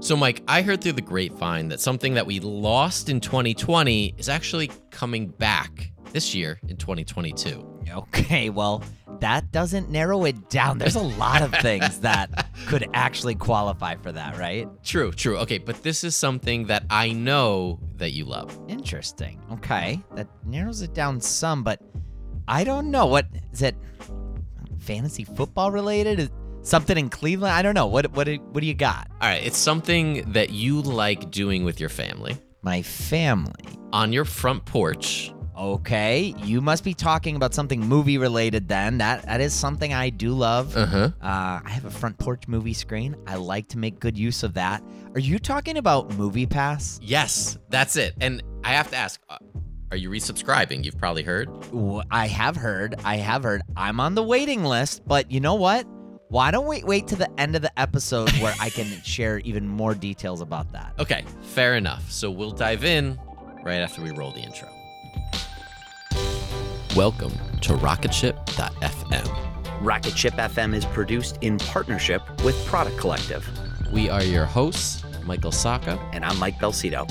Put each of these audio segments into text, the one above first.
So, Mike, I heard through the grapevine that something that we lost in 2020 is actually coming back this year in 2022. Okay, well, that doesn't narrow it down. There's a lot of things that could actually qualify for that, right? True, true. Okay, but this is something that I know that you love. Interesting. Okay, that narrows it down some, but I don't know. What is it? Fantasy football related? Something in Cleveland? I don't know. What what do- what do you got? All right, it's something that you like doing with your family My family. on your front porch. Okay, you must be talking about something movie related then. That that is something I do love. Uh huh. Uh, I have a front porch movie screen. I like to make good use of that. Are you talking about Movie Pass? Yes, that's it. And I have to ask, uh, are you resubscribing? You've probably heard. I have heard. I have heard. I'm on the waiting list, but you know what? Why don't we wait to the end of the episode where I can share even more details about that? Okay, fair enough. So we'll dive in right after we roll the intro. Welcome to Rocketship.fm. Rocket Ship FM is produced in partnership with Product Collective. We are your hosts, Michael Sacca. And I'm Mike Belsito.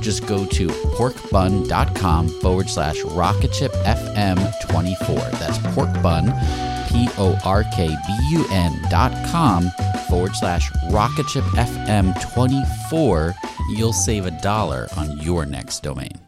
Just go to porkbun.com forward slash rocketshipfm24. That's porkbun, P O R K B U N dot com forward slash rocketshipfm24. You'll save a dollar on your next domain.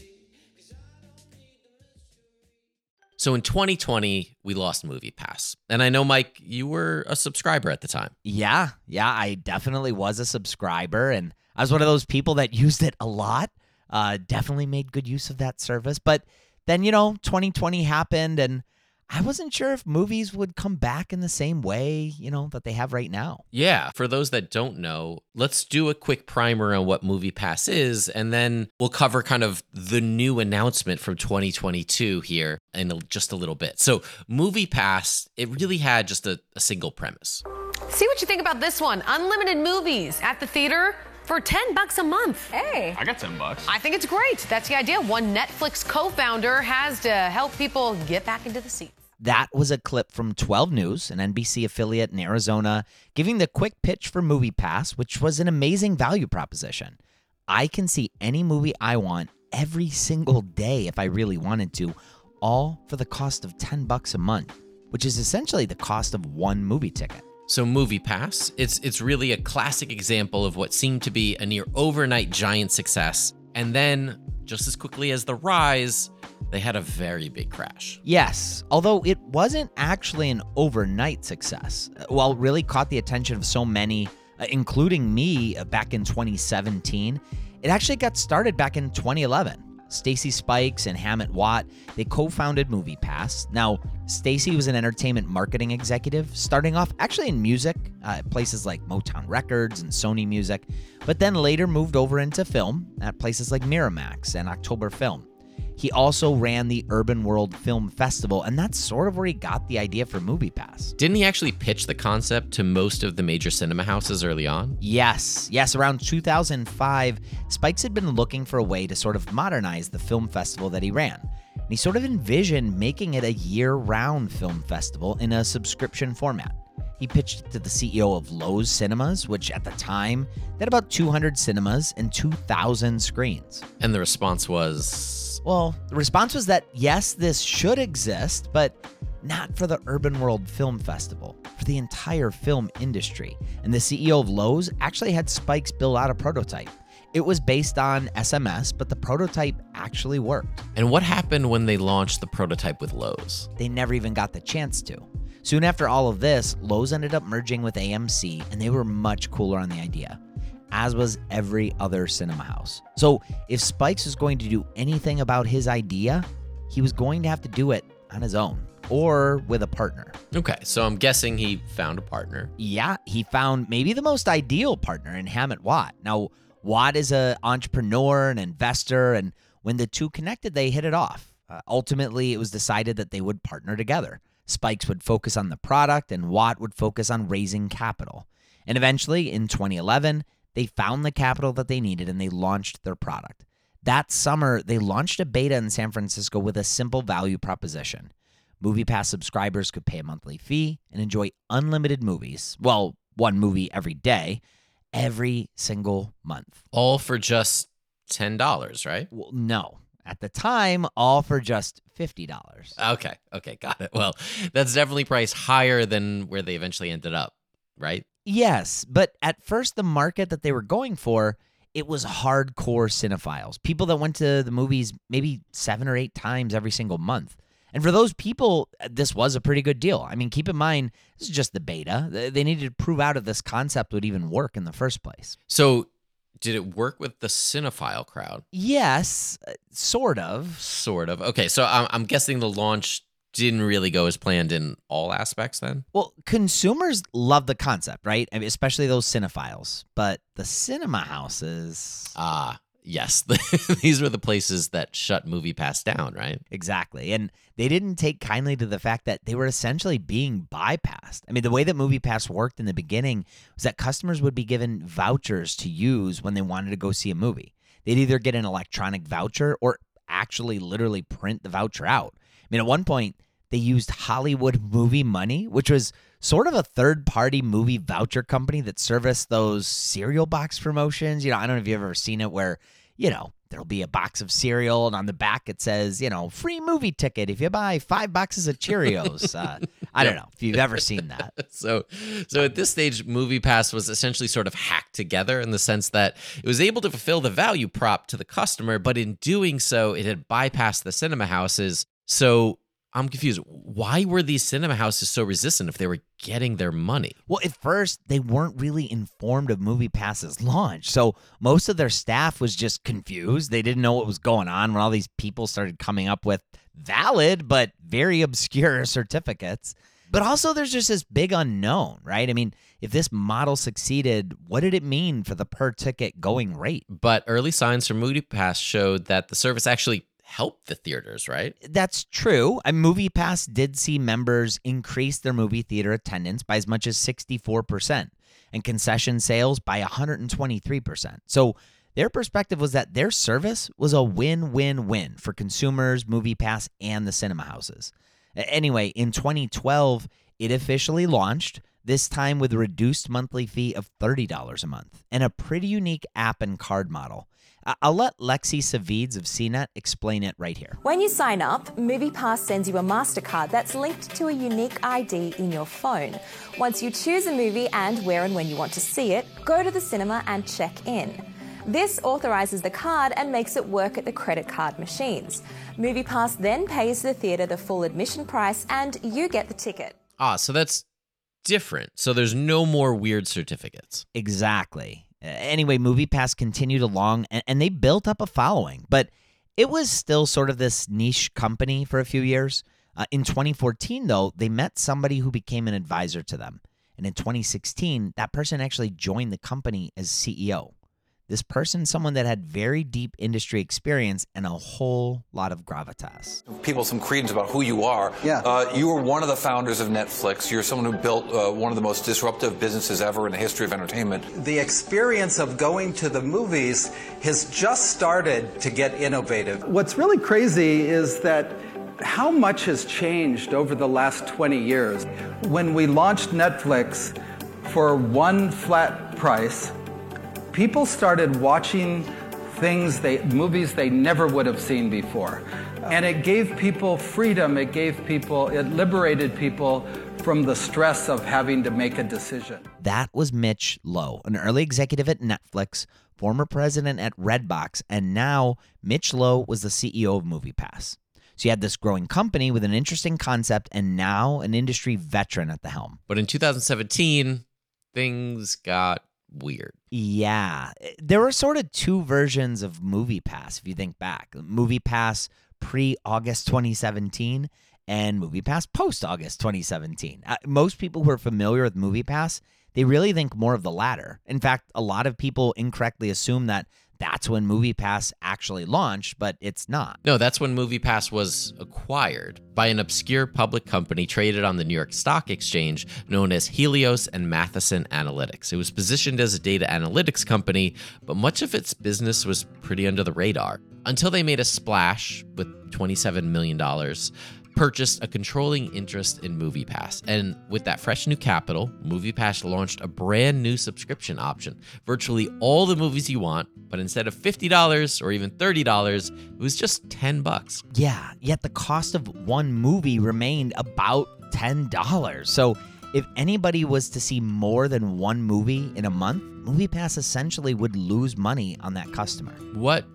So in 2020, we lost Movie Pass. And I know, Mike, you were a subscriber at the time. Yeah, yeah, I definitely was a subscriber, and I was one of those people that used it a lot. Uh, definitely made good use of that service. But then, you know, 2020 happened, and I wasn't sure if movies would come back in the same way, you know, that they have right now. Yeah, for those that don't know, let's do a quick primer on what Movie Pass is, and then we'll cover kind of the new announcement from 2022 here in just a little bit. So, Movie Pass, it really had just a, a single premise. See what you think about this one. Unlimited movies at the theater for 10 bucks a month. Hey. I got 10 bucks. I think it's great. That's the idea. One Netflix co-founder has to help people get back into the seats. That was a clip from 12 News, an NBC affiliate in Arizona, giving the quick pitch for MoviePass, which was an amazing value proposition. I can see any movie I want every single day if I really wanted to, all for the cost of 10 bucks a month, which is essentially the cost of one movie ticket. So Movie Pass, it's it's really a classic example of what seemed to be a near overnight giant success. And then just as quickly as the rise, they had a very big crash. Yes, although it wasn't actually an overnight success. While it really caught the attention of so many, uh, including me uh, back in 2017, it actually got started back in 2011. Stacy Spikes and Hamet Watt, they co-founded MoviePass. Now, Stacy was an entertainment marketing executive, starting off actually in music, uh, places like Motown Records and Sony Music, but then later moved over into film at places like Miramax and October Film. He also ran the Urban World Film Festival, and that's sort of where he got the idea for MoviePass. Didn't he actually pitch the concept to most of the major cinema houses early on? Yes, yes, around 2005, Spikes had been looking for a way to sort of modernize the film festival that he ran. And he sort of envisioned making it a year round film festival in a subscription format. He pitched it to the CEO of Loews Cinemas, which at the time they had about 200 cinemas and 2,000 screens. And the response was Well, the response was that yes, this should exist, but not for the Urban World Film Festival, for the entire film industry. And the CEO of Loews actually had Spikes build out a prototype. It was based on SMS, but the prototype actually worked. And what happened when they launched the prototype with Loews? They never even got the chance to. Soon after all of this, Loews ended up merging with AMC, and they were much cooler on the idea, as was every other cinema house. So if Spikes was going to do anything about his idea, he was going to have to do it on his own or with a partner. Okay, so I'm guessing he found a partner. Yeah, he found maybe the most ideal partner in Hamet Watt. Now, Watt is an entrepreneur, an investor, and when the two connected, they hit it off. Uh, ultimately, it was decided that they would partner together. Spikes would focus on the product, and Watt would focus on raising capital. And eventually, in 2011, they found the capital that they needed and they launched their product. That summer, they launched a beta in San Francisco with a simple value proposition. MoviePass subscribers could pay a monthly fee and enjoy unlimited movies. Well, one movie every day, every single month. All for just $10, right? Well, no. At the time, all for just $50. Okay, okay, got it. Well, that's definitely priced higher than where they eventually ended up, right? Yes, but at first, the market that they were going for, it was hardcore cinephiles, people that went to the movies maybe seven or eight times every single month. And for those people, this was a pretty good deal. I mean, keep in mind, this is just the beta. They needed to prove out if this concept would even work in the first place. So, did it work with the cinephile crowd? Yes, uh, sort of. Sort of. Okay, so I'm, I'm guessing the launch didn't really go as planned in all aspects then? Well, consumers love the concept, right? I mean, especially those cinephiles. But the cinema houses. Ah, yes. These were the places that shut MoviePass down, right? Exactly. And they didn't take kindly to the fact that they were essentially being bypassed. I mean, the way that MoviePass worked in the beginning was that customers would be given vouchers to use when they wanted to go see a movie. They'd either get an electronic voucher or actually literally print the voucher out. I mean, at one point, they used Hollywood Movie Money, which was sort of a third party movie voucher company that serviced those cereal box promotions. You know, I don't know if you've ever seen it where, you know, there'll be a box of cereal and on the back it says, you know, free movie ticket if you buy five boxes of Cheerios. Uh, I don't know if you've ever seen that. So, so at this stage, MoviePass was essentially sort of hacked together in the sense that it was able to fulfill the value prop to the customer, but in doing so, it had bypassed the cinema houses. So I'm confused. Why were these cinema houses so resistant if they were getting their money? Well, at first, they weren't really informed of MoviePass's launch. So most of their staff was just confused. They didn't know what was going on when all these people started coming up with valid but very obscure certificates. But also, there's just this big unknown, right? I mean, if this model succeeded, what did it mean for the per ticket going rate? But early signs from MoviePass showed that the service actually help the theaters, right? That's true. A Movie Pass did see members increase their movie theater attendance by as much as 64% and concession sales by 123%. So their perspective was that their service was a win win win for consumers, Movie Pass, and the cinema houses. Anyway, in 2012, it officially launched, this time with a reduced monthly fee of $30 a month and a pretty unique app and card model. I'll let Lexy Savvides of CNET explain it right here. When you sign up, MoviePass sends you a MasterCard that's linked to a unique ID in your phone. Once you choose a movie and where and when you want to see it, go to the cinema and check in. This authorizes the card and makes it work at the credit card machines. MoviePass then pays the theatre the full admission price and you get the ticket. Ah, so that's different. So there's no more weird certificates. Exactly. Anyway, MoviePass continued along and, and they built up a following, but it was still sort of this niche company for a few years. Uh, in 2014, though, they met somebody who became an advisor to them. And in 2016, that person actually joined the company as CEO this person, someone that had very deep industry experience and a whole lot of gravitas. People some credence about who you are. Yeah. Uh, you were one of the founders of Netflix. You're someone who built uh, one of the most disruptive businesses ever in the history of entertainment. The experience of going to the movies has just started to get innovative. What's really crazy is that how much has changed over the last 20 years. When we launched Netflix for one flat price, people started watching things they movies they never would have seen before. And it gave people freedom. It gave people it liberated people from the stress of having to make a decision. That was mitch lowe an early executive at netflix former president at redbox and now mitch lowe was the ceo of moviepass. So you had this growing company with an interesting concept and now an industry veteran at the helm. But in 2017 things got weird. Yeah. There were sort of two versions of Movie Pass, if you think back. Movie Pass pre August 2017 and Movie Pass post August 2017. Uh, most people who are familiar with Movie Pass, they really think more of the latter. In fact, a lot of people incorrectly assume that that's when MoviePass actually launched, but it's not. No, that's when MoviePass was acquired by an obscure public company traded on the New York Stock Exchange known as Helios and Matheson Analytics. It was positioned as a data analytics company, but much of its business was pretty under the radar until they made a splash with $27 million purchased a controlling interest in MoviePass. And with that fresh new capital, MoviePass launched a brand new subscription option. Virtually all the movies you want, but instead of $50 or even $30, it was just 10 bucks. Yeah, yet the cost of one movie remained about $10. So if anybody was to see more than one movie in a month, MoviePass essentially would lose money on that customer. What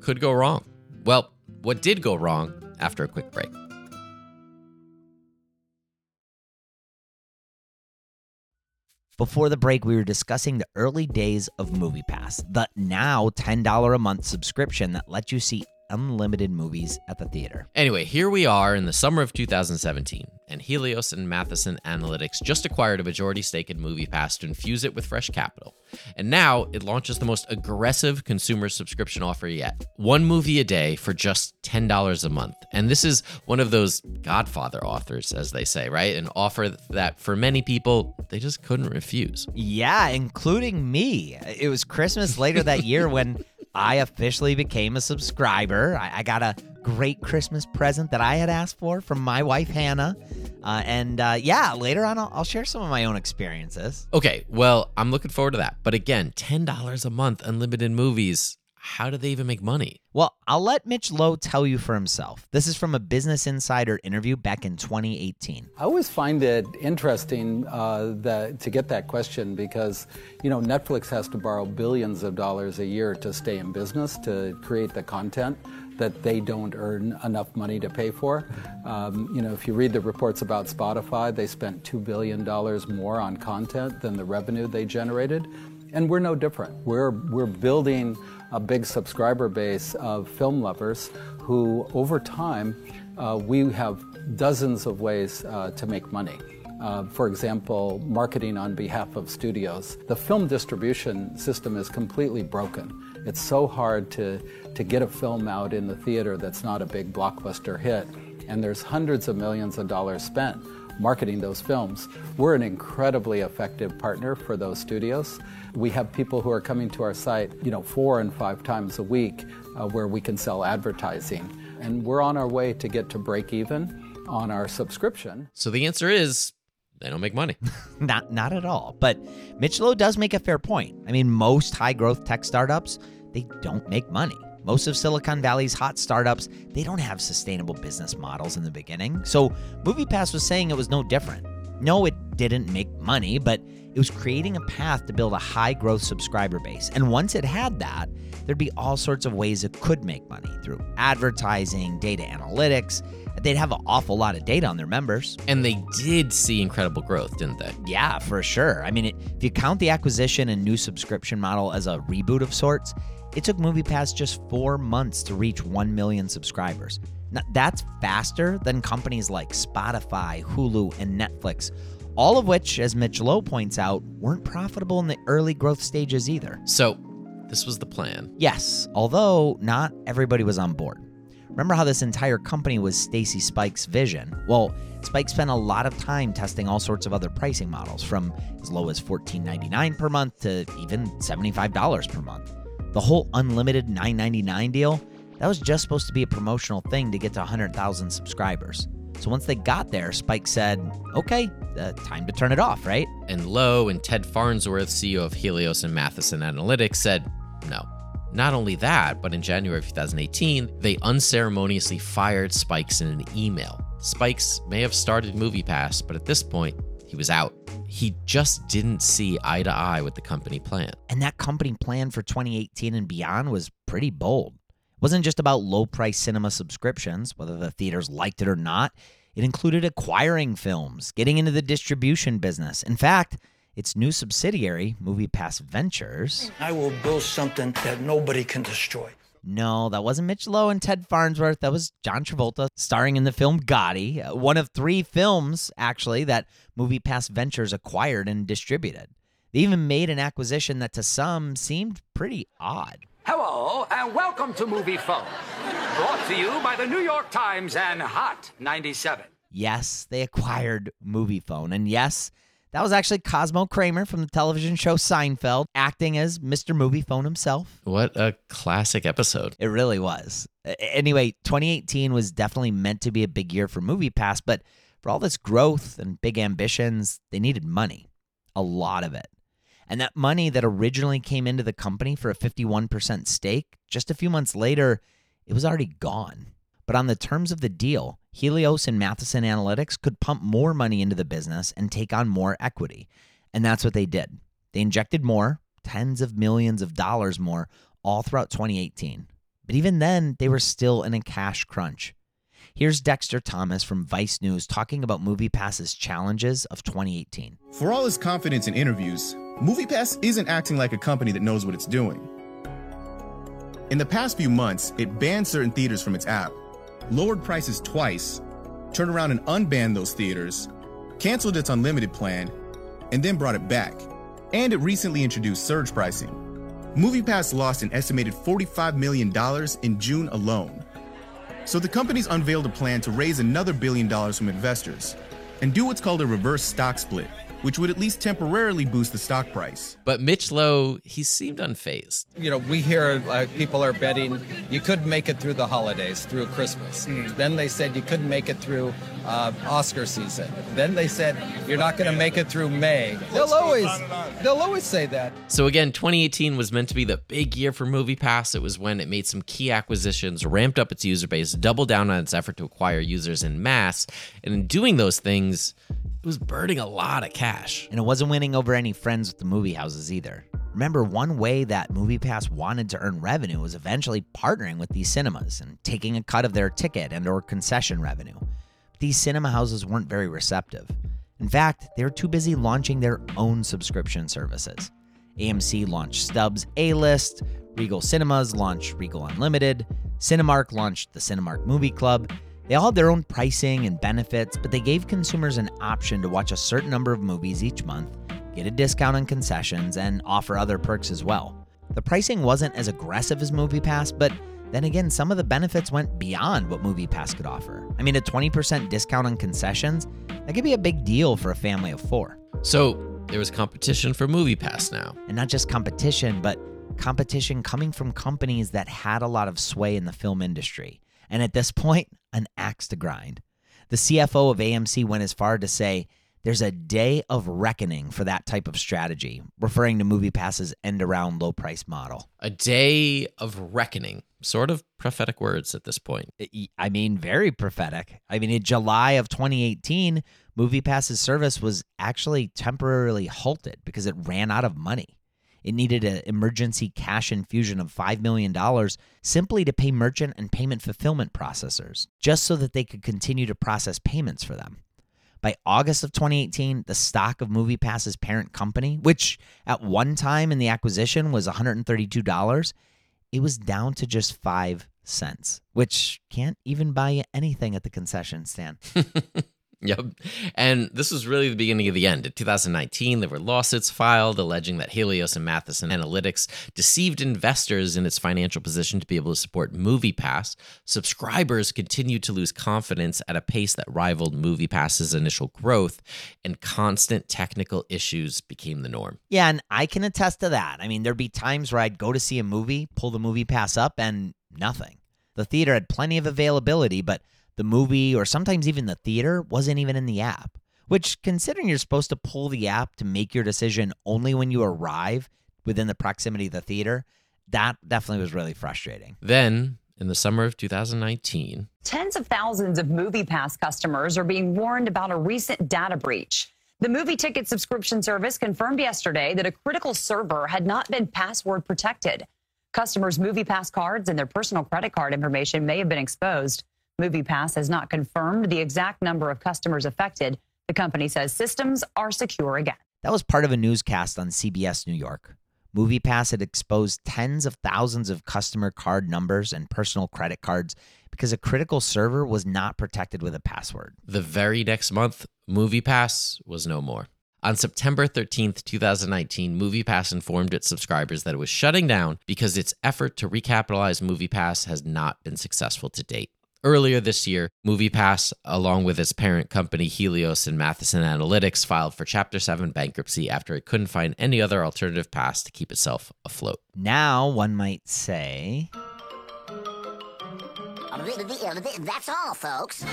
could go wrong? Well, what did go wrong after a quick break? Before the break, we were discussing the early days of MoviePass, the now $10 a month subscription that lets you see unlimited movies at the theater. Anyway, here we are in the summer of 2017, and Helios and Matheson Analytics just acquired a majority stake in MoviePass to infuse it with fresh capital. And now it launches the most aggressive consumer subscription offer yet. One movie a day for just $10 a month. And this is one of those Godfather authors, as they say, right? An offer that for many people, they just couldn't refuse. Yeah, including me. It was Christmas later that year when I officially became a subscriber. I, I, got a great Christmas present that I had asked for from my wife, Hannah. Uh, and uh, yeah, later on, I'll, I'll, share some of my own experiences. Okay, well, I'm looking forward to that. But again, $10 a month, unlimited movies how do they even make money? Well, I'll let Mitch Lowe tell you for himself. This is from a Business Insider interview back in 2018. I always find it interesting uh, that, to get that question because, you know, Netflix has to borrow billions of dollars a year to stay in business, to create the content that they don't earn enough money to pay for. Um, you know, if you read the reports about Spotify, they spent $2 billion more on content than the revenue they generated. And we're no different. We're, we're building a big subscriber base of film lovers who, over time, uh, we have dozens of ways uh, to make money. Uh, for example, marketing on behalf of studios. The film distribution system is completely broken. It's so hard to, to get a film out in the theater that's not a big blockbuster hit, and there's hundreds of millions of dollars spent marketing those films. We're an incredibly effective partner for those studios. We have people who are coming to our site, you know, four and five times a week uh, where we can sell advertising. And we're on our way to get to break even on our subscription. So the answer is they don't make money. not not at all. But Mitch Lowe does make a fair point. I mean, most high growth tech startups, they don't make money. Most of Silicon Valley's hot startups, they don't have sustainable business models in the beginning. So MoviePass was saying it was no different. No, it didn't make money, but it was creating a path to build a high growth subscriber base. And once it had that, there'd be all sorts of ways it could make money through advertising, data analytics. They'd have an awful lot of data on their members. And they did see incredible growth, didn't they? Yeah, for sure. I mean, if you count the acquisition and new subscription model as a reboot of sorts, it took MoviePass just four months to reach 1 million subscribers. Now, that's faster than companies like Spotify, Hulu, and Netflix, all of which, as Mitch Lowe points out, weren't profitable in the early growth stages either. So, this was the plan. Yes, although not everybody was on board. Remember how this entire company was Stacy Spike's vision? Well, Spike spent a lot of time testing all sorts of other pricing models, from as low as $14.99 per month to even $75 per month. The whole unlimited $9.99 deal, that was just supposed to be a promotional thing to get to 100,000 subscribers. So once they got there, Spike said, okay, uh, time to turn it off, right? And Lowe and Ted Farnsworth, CEO of Helios and Matheson Analytics, said no. Not only that, but in January of 2018, they unceremoniously fired Spikes in an email. Spikes may have started MoviePass, but at this point, he was out. He just didn't see eye to eye with the company plan. And that company plan for 2018 and beyond was pretty bold. It wasn't just about low price cinema subscriptions, whether the theaters liked it or not. It included acquiring films, getting into the distribution business. In fact, its new subsidiary, MoviePass Ventures. I will build something that nobody can destroy. No, that wasn't Mitch Lowe and Ted Farnsworth. That was John Travolta starring in the film Gotti, uh, one of three films, actually, that MoviePass Ventures acquired and distributed. They even made an acquisition that to some seemed pretty odd. Hello, and welcome to Moviefone. Brought to you by the New York Times and Hot 97. Yes, they acquired Moviefone. And yes, that was actually Cosmo Kramer from the television show Seinfeld, acting as Mr. Moviefone himself. What a classic episode. It really was. Anyway, 2018 was definitely meant to be a big year for MoviePass, but for all this growth and big ambitions, they needed money. A lot of it. And that money that originally came into the company for a 51% stake, just a few months later, it was already gone. But on the terms of the deal, Helios and Matheson Analytics could pump more money into the business and take on more equity. And that's what they did. They injected more, tens of millions of dollars more, all throughout 2018. But even then, they were still in a cash crunch. Here's Dexter Thomas from Vice News talking about MoviePass's challenges of 2018. For all his confidence in interviews, MoviePass isn't acting like a company that knows what it's doing. In the past few months, it banned certain theaters from its app lowered prices twice, turned around and unbanned those theaters, canceled its unlimited plan, and then brought it back. And it recently introduced surge pricing. MoviePass lost an estimated $45 million in June alone. So the company's unveiled a plan to raise another billion dollars from investors and do what's called a reverse stock split which would at least temporarily boost the stock price. But Mitch Lowe, he seemed unfazed. You know, we hear uh, people are betting you couldn't make it through the holidays, through Christmas. Mm. Then they said you couldn't make it through uh, Oscar season. Then they said you're not going to make it through May. They'll always they'll always say that. So again, 2018 was meant to be the big year for MoviePass. It was when it made some key acquisitions, ramped up its user base, doubled down on its effort to acquire users in mass, and in doing those things, it was burning a lot of cash. And it wasn't winning over any friends with the movie houses either. Remember, one way that MoviePass wanted to earn revenue was eventually partnering with these cinemas and taking a cut of their ticket and or concession revenue. These cinema houses weren't very receptive. In fact, they were too busy launching their own subscription services. AMC launched Stubs A-List, Regal Cinemas launched Regal Unlimited, Cinemark launched the Cinemark Movie Club, They all had their own pricing and benefits, but they gave consumers an option to watch a certain number of movies each month, get a discount on concessions, and offer other perks as well. The pricing wasn't as aggressive as MoviePass, but then again, some of the benefits went beyond what MoviePass could offer. I mean, a 20% discount on concessions, that could be a big deal for a family of four. So there was competition for MoviePass now. And not just competition, but competition coming from companies that had a lot of sway in the film industry. And at this point, an axe to grind. The CFO of AMC went as far to say, there's a day of reckoning for that type of strategy, referring to MoviePass's end around low price model. A day of reckoning. Sort of prophetic words at this point. I mean, very prophetic. I mean, in July of 2018, MoviePass's service was actually temporarily halted because it ran out of money. It needed an emergency cash infusion of $5 million simply to pay merchant and payment fulfillment processors, just so that they could continue to process payments for them. By August of 2018, the stock of MoviePass's parent company, which at one time in the acquisition was $132, it was down to just 5 cents, which can't even buy you anything at the concession stand. Yep. And this was really the beginning of the end. In 2019, there were lawsuits filed alleging that Helios and Matheson Analytics deceived investors in its financial position to be able to support MoviePass. Subscribers continued to lose confidence at a pace that rivaled MoviePass's initial growth, and constant technical issues became the norm. Yeah, and I can attest to that. I mean, there'd be times where I'd go to see a movie, pull the MoviePass up, and nothing. The theater had plenty of availability, but the movie or sometimes even the theater wasn't even in the app. Which, considering you're supposed to pull the app to make your decision only when you arrive within the proximity of the theater, that definitely was really frustrating. Then, in the summer of 2019, tens of thousands of MoviePass customers are being warned about a recent data breach. The movie ticket subscription service confirmed yesterday that a critical server had not been password protected. Customers' MoviePass cards and their personal credit card information may have been exposed. MoviePass has not confirmed the exact number of customers affected. The company says systems are secure again. That was part of a newscast on CBS New York. MoviePass had exposed tens of thousands of customer card numbers and personal credit cards because a critical server was not protected with a password. The very next month, MoviePass was no more. On September 13th, 2019, MoviePass informed its subscribers that it was shutting down because its effort to recapitalize MoviePass has not been successful to date. Earlier this year, MoviePass, along with its parent company Helios and Matheson Analytics, filed for Chapter 7 bankruptcy after it couldn't find any other alternative pass to keep itself afloat. Now, one might say. That's all, folks.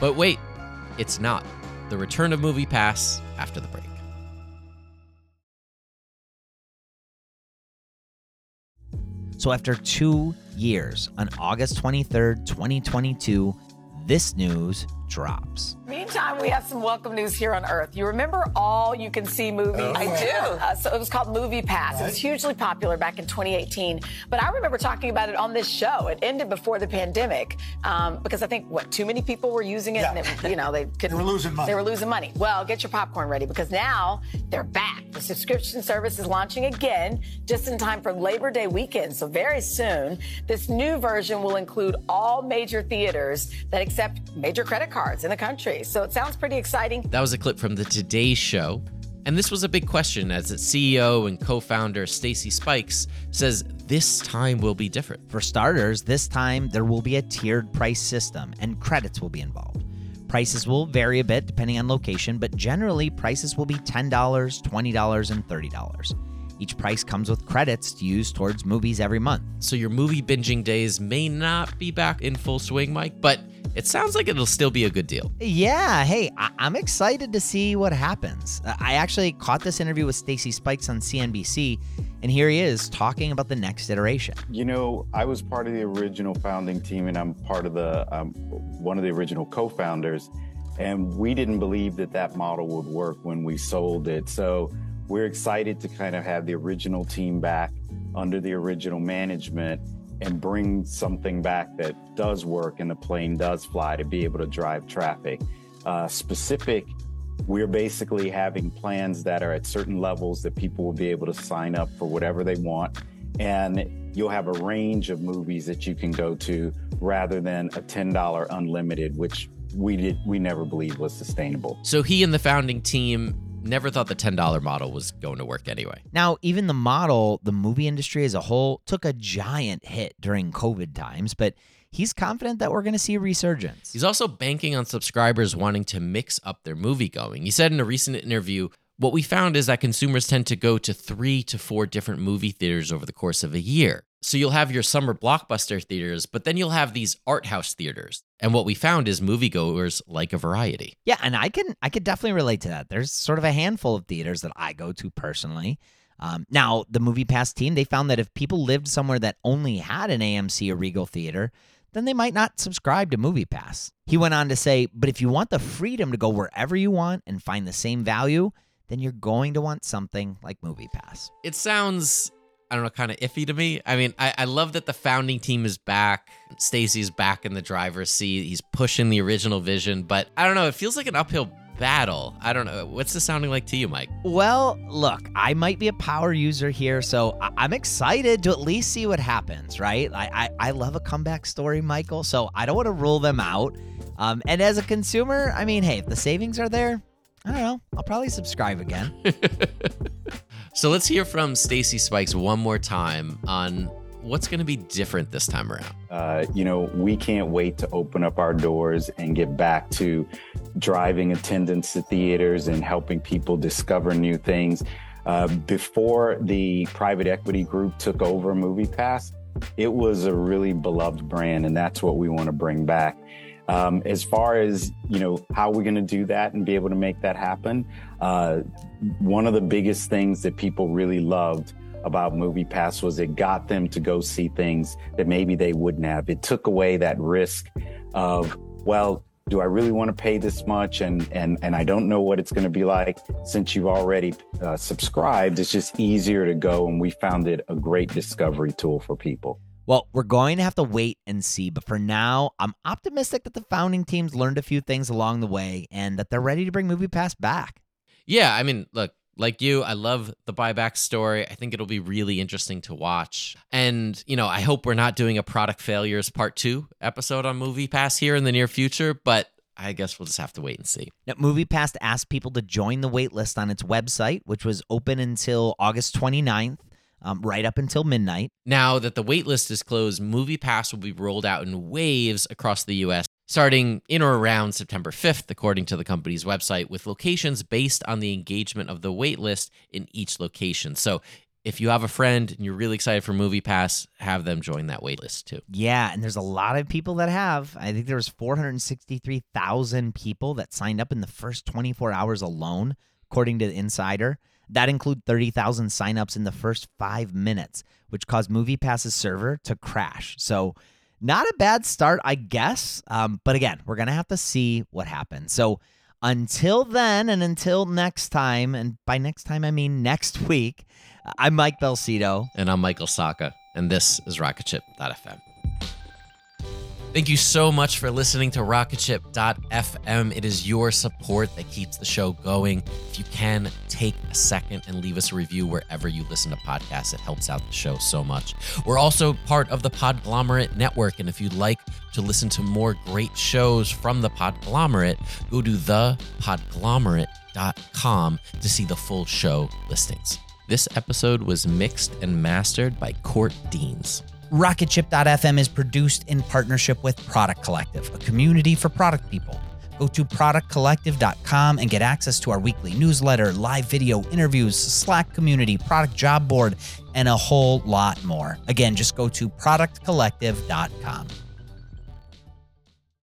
But wait, it's not. The return of MoviePass after the break. So, after two years, on August 23rd, 2022, this news drops. Meantime, we have some welcome news here on Earth. You remember all you can see movies? Oh, I do. Uh, so it was called Movie Pass. Right. It was hugely popular back in 2018. But I remember talking about it on this show. It ended before the pandemic um, because I think what too many people were using it, yeah. and it, you know they could they were losing money. They were losing money. Well, get your popcorn ready because now they're back. The subscription service is launching again just in time for Labor Day weekend. So very soon, this new version will include all major theaters that accept major credit cards in the country. So it sounds pretty exciting. That was a clip from the Today Show. And this was a big question as its CEO and co founder Stacy Spikes says this time will be different. For starters, this time there will be a tiered price system and credits will be involved. Prices will vary a bit depending on location, but generally prices will be $10, $20, and $30. Each price comes with credits to use towards movies every month. So your movie binging days may not be back in full swing, Mike, but it sounds like it'll still be a good deal. Yeah, hey, I- am excited to see what happens. I actually caught this interview with Stacy Spikes on CNBC, and here he is talking about the next iteration. You know, I was part of the original founding team, and I'm part of the um, one of the original co-founders, and we didn't believe that that model would work when we sold it. So we're excited to kind of have the original team back under the original management and bring something back that does work and the plane does fly to be able to drive traffic. Uh, specific, we're basically having plans that are at certain levels that people will be able to sign up for whatever they want. And you'll have a range of movies that you can go to rather than a $10 unlimited, which we did we never believed was sustainable. So he and the founding team never thought the $10 model was going to work anyway. Now, even the model, the movie industry as a whole, took a giant hit during COVID times, but he's confident that we're going to see a resurgence. He's also banking on subscribers wanting to mix up their movie going. He said in a recent interview, what we found is that consumers tend to go to three to four different movie theaters over the course of a year. So you'll have your summer blockbuster theaters, but then you'll have these art house theaters. And what we found is moviegoers like a variety. Yeah, and I can I could definitely relate to that. There's sort of a handful of theaters that I go to personally. Um, now, the Movie Pass team they found that if people lived somewhere that only had an AMC or Regal theater, then they might not subscribe to Movie Pass. He went on to say, but if you want the freedom to go wherever you want and find the same value, then you're going to want something like Movie Pass. It sounds I don't know, kind of iffy to me. I mean, I, I love that the founding team is back. Stacy's back in the driver's seat. He's pushing the original vision, but I don't know. It feels like an uphill battle. I don't know. What's this sounding like to you, Mike? Well, look, I might be a power user here, so I- am excited to at least see what happens, right? I, I, I love a comeback story, Michael, so I don't want to rule them out. Um, and as a consumer, I mean, hey, if the savings are there, I don't know. I'll probably subscribe again. so let's hear from Stacy Spikes one more time on what's going to be different this time around. Uh, you know, we can't wait to open up our doors and get back to driving attendance to theaters and helping people discover new things. Uh, before the private equity group took over MoviePass, it was a really beloved brand, and that's what we want to bring back. Um, as far as you know, how we're going to do that and be able to make that happen, uh, one of the biggest things that people really loved about Movie Pass was it got them to go see things that maybe they wouldn't have. It took away that risk of, well, do I really want to pay this much? And and and I don't know what it's going to be like. Since you've already uh, subscribed, it's just easier to go, and we found it a great discovery tool for people. Well, we're going to have to wait and see, but for now, I'm optimistic that the founding teams learned a few things along the way and that they're ready to bring Movie Pass back. Yeah, I mean, look, like you, I love the buyback story. I think it'll be really interesting to watch. And, you know, I hope we're not doing a product failures part two episode on Movie Pass here in the near future, but I guess we'll just have to wait and see. Now, MoviePass asked people to join the waitlist on its website, which was open until August 29th um, right up until midnight. Now that the waitlist is closed, MoviePass will be rolled out in waves across the U.S. starting in or around September 5th, according to the company's website, with locations based on the engagement of the waitlist in each location. So if you have a friend and you're really excited for Movie Pass, have them join that waitlist too. Yeah, and there's a lot of people that have. I think there was 463,000 people that signed up in the first 24 hours alone, according to the Insider. That include 30,000 signups in the first five minutes, which caused MoviePass's server to crash. So, not a bad start, I guess. Um, but again, we're going to have to see what happens. So, until then, and until next time, and by next time, I mean next week, I'm Mike Belsito. And I'm Michael Sacca. And this is Rocketship.fm. Thank you so much for listening to Rocketship.fm. It is your support that keeps the show going. If you can, take a second and leave us a review wherever you listen to podcasts. It helps out the show so much. We're also part of the Podglomerate Network. And if you'd like to listen to more great shows from the Podglomerate, go to thepodglomerate.com to see the full show listings. This episode was mixed and mastered by Court Deans. Rocketship.fm is produced in partnership with Product Collective, a community for product people. Go to productcollective.com and get access to our weekly newsletter, live video interviews, Slack community, product job board, and a whole lot more. Again, just go to productcollective.com.